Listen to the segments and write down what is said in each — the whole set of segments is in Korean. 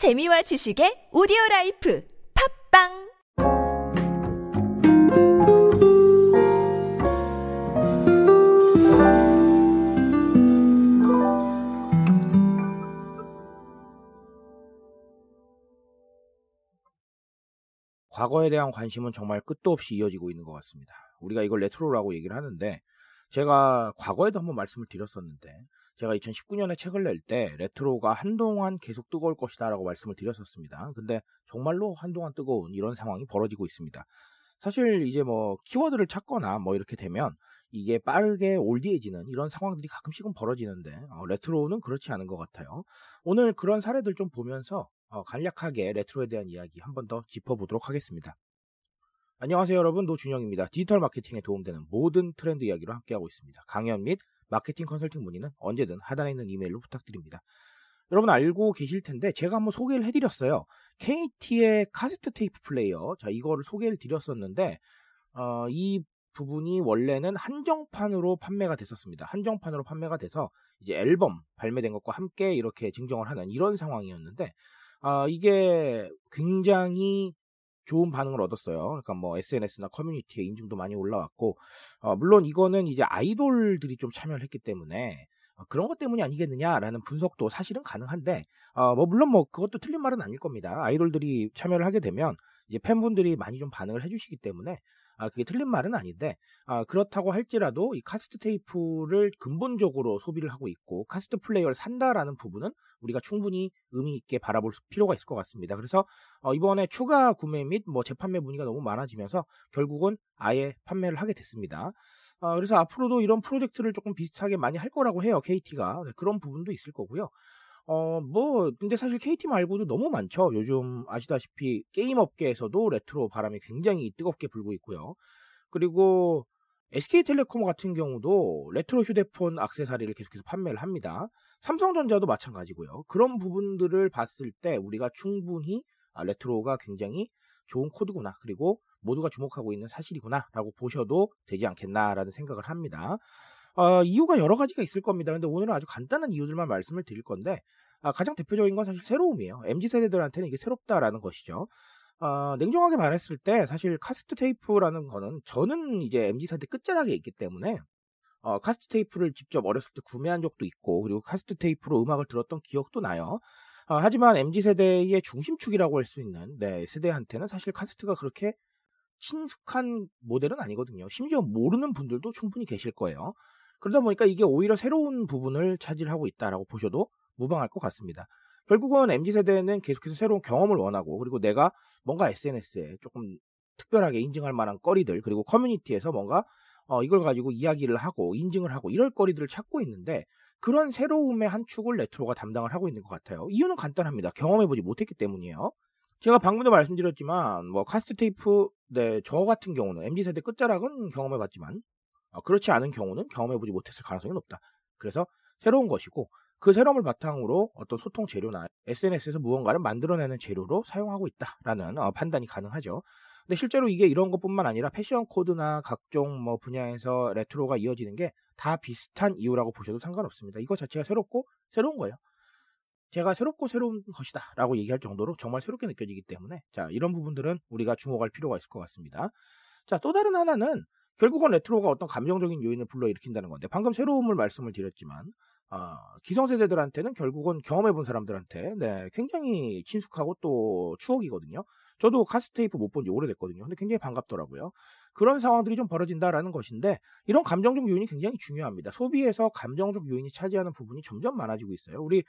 재미와 지식의 오디오 라이프 팟빵 과거에 대한 관심은 정말 끝도 없이 이어지고 있는 것 같습니다. 우리가 이걸 레트로라고 얘기를 하는데 제가 과거에도 한번 말씀을 드렸었는데 제가 2019년에 책을 낼 때 레트로가 한동안 계속 뜨거울 것이다라고 말씀을 드렸었습니다. 근데 정말로 한동안 뜨거운 이런 상황이 벌어지고 있습니다. 사실 이제 뭐 키워드를 찾거나 뭐 이렇게 되면 이게 빠르게 old해지는 이런 상황들이 가끔씩은 벌어지는데 어, 레트로는 그렇지 않은 것 같아요. 오늘 그런 사례들 좀 보면서 어, 간략하게 레트로에 대한 이야기 한 번 더 짚어보도록 하겠습니다. 안녕하세요 여러분 노준영입니다. 디지털 마케팅에 도움되는 모든 트렌드 이야기로 함께하고 있습니다. 강연 및 마케팅 컨설팅 문의는 언제든 하단에 있는 이메일로 부탁드립니다. 여러분 알고 계실 텐데 제가 한번 소개를 해드렸어요. KT의 카세트 테이프 플레이어 자 이거를 소개를 드렸었는데 어, 이 부분이 원래는 한정판으로 판매가 됐었습니다. 한정판으로 판매가 돼서 이제 앨범 발매된 것과 함께 이렇게 증정을 하는 이런 상황이었는데 아, 이게 굉장히 좋은 반응을 얻었어요. 그러니까 뭐 SNS나 커뮤니티에 인증도 많이 올라왔고, 어, 물론 이거는 이제 아이돌들이 좀 참여를 했기 때문에 어, 그런 것 때문이 아니겠느냐라는 분석도 사실은 가능한데, 어, 뭐 물론 뭐 그것도 틀린 말은 아닐 겁니다. 아이돌들이 참여를 하게 되면 이제 팬분들이 많이 좀 반응을 해주시기 때문에 아, 그게 틀린 말은 아닌데 아, 그렇다고 할지라도 이 카세트 테이프를 근본적으로 소비를 하고 있고 카세트 플레이어를 산다라는 부분은 우리가 충분히 의미 있게 바라볼 필요가 있을 것 같습니다. 그래서 어, 이번에 추가 구매 및 뭐 재판매 문의가 너무 많아지면서 결국은 아예 판매를 하게 됐습니다. 어, 그래서 앞으로도 이런 프로젝트를 조금 비슷하게 많이 할 거라고 해요. KT가 네, 그런 부분도 있을 거고요. 어, 뭐, 근데 사실 KT 말고도 너무 많죠. 요즘 아시다시피 게임 업계에서도 레트로 바람이 굉장히 뜨겁게 불고 있고요. 그리고 SK텔레콤 같은 경우도 레트로 휴대폰 악세사리를 계속해서 판매를 합니다. 삼성전자도 마찬가지고요. 그런 부분들을 봤을 때 우리가 충분히 아, 레트로가 굉장히 좋은 코드구나. 그리고 모두가 주목하고 있는 사실이구나. 라고 보셔도 되지 않겠나라는 생각을 합니다. 어, 이유가 여러 가지가 있을 겁니다. 근데 오늘은 아주 간단한 이유들만 말씀을 드릴 건데 아, 가장 대표적인 건 사실 새로움이에요. MZ 세대들한테는 이게 새롭다라는 것이죠. 어, 냉정하게 말했을 때 사실 카세트 테이프라는 거는 저는 이제 MZ 세대 끝자락에 있기 때문에 어, 카세트 테이프를 직접 어렸을 때 구매한 적도 있고 그리고 카세트 테이프로 음악을 들었던 기억도 나요. 어, 하지만 MZ 세대의 중심축이라고 할 수 있는 네, 세대한테는 사실 카스트가 그렇게 친숙한 모델은 아니거든요. 심지어 모르는 분들도 충분히 계실 거예요. 그러다 보니까 이게 오히려 새로운 부분을 차지하고 있다라고 보셔도 무방할 것 같습니다. 결국은 MZ세대는 계속해서 새로운 경험을 원하고 그리고 내가 뭔가 SNS에 조금 특별하게 인증할 만한 거리들 그리고 커뮤니티에서 뭔가 어, 이걸 가지고 이야기를 하고 인증을 하고 이럴 거리들을 찾고 있는데 그런 새로움의 한 축을 레트로가 담당을 하고 있는 것 같아요. 이유는 간단합니다. 경험해보지 못했기 때문이에요. 제가 방금도 말씀드렸지만 뭐 카세트 테이프 네, 저 같은 경우는 MZ세대 끝자락은 경험해봤지만 어, 그렇지 않은 경우는 경험해보지 못했을 가능성이 높다. 그래서 새로운 것이고 그 새로움을 바탕으로 어떤 소통 재료나 SNS에서 무언가를 만들어내는 재료로 사용하고 있다라는 어, 판단이 가능하죠. 근데 실제로 이게 이런 것뿐만 아니라 패션 코드나 각종 뭐 분야에서 레트로가 이어지는 게 다 비슷한 이유라고 보셔도 상관없습니다. 이거 자체가 새롭고 새로운 거예요. 제가 새롭고 새로운 것이다 라고 얘기할 정도로 정말 새롭게 느껴지기 때문에 자 이런 부분들은 우리가 주목할 필요가 있을 것 같습니다. 자 또 다른 하나는 결국은 레트로가 어떤 감정적인 요인을 불러일으킨다는 건데 방금 새로움을 말씀을 드렸지만 어, 기성세대들한테는 결국은 경험해본 사람들한테 네, 굉장히 친숙하고 또 추억이거든요. 저도 카스테이프 못 본 지 오래됐거든요. 근데 굉장히 반갑더라고요. 그런 상황들이 좀 벌어진다라는 것인데 이런 감정적 요인이 굉장히 중요합니다. 소비에서 감정적 요인이 차지하는 부분이 점점 많아지고 있어요. 우리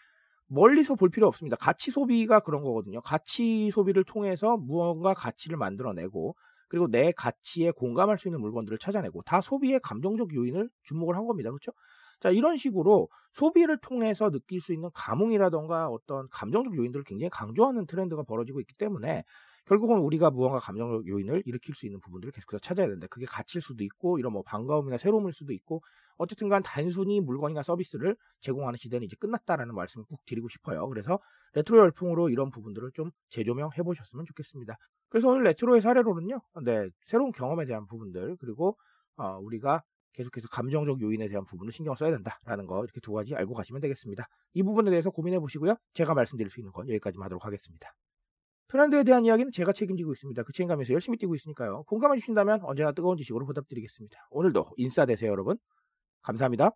멀리서 볼 필요 없습니다. 가치 소비가 그런 거거든요. 가치 소비를 통해서 무언가 가치를 만들어내고 그리고 내 가치에 공감할 수 있는 물건들을 찾아내고 다 소비의 감정적 요인을 주목을 한 겁니다. 그렇죠? 자, 이런 식으로 소비를 통해서 느낄 수 있는 감흥이라던가 어떤 감정적 요인들을 굉장히 강조하는 트렌드가 벌어지고 있기 때문에 결국은 우리가 무언가 감정적 요인을 일으킬 수 있는 부분들을 계속해서 찾아야 된다. 그게 가치일 수도 있고 이런 뭐 반가움이나 새로움일 수도 있고 어쨌든 간 단순히 물건이나 서비스를 제공하는 시대는 이제 끝났다라는 말씀을 꼭 드리고 싶어요. 그래서 레트로 열풍으로 이런 부분들을 좀 재조명해 보셨으면 좋겠습니다. 그래서 오늘 레트로의 사례로는요. 네, 새로운 경험에 대한 부분들 그리고 어, 우리가 계속해서 감정적 요인에 대한 부분을 신경 써야 된다라는 거 이렇게 두 가지 알고 가시면 되겠습니다. 이 부분에 대해서 고민해 보시고요. 제가 말씀드릴 수 있는 건 여기까지만 하도록 하겠습니다. 트렌드에 대한 이야기는 제가 책임지고 있습니다. 그 책임감에서 열심히 뛰고 있으니까요. 공감해 주신다면 언제나 뜨거운 지식으로 보답드리겠습니다. 오늘도 인싸 되세요, 여러분. 감사합니다.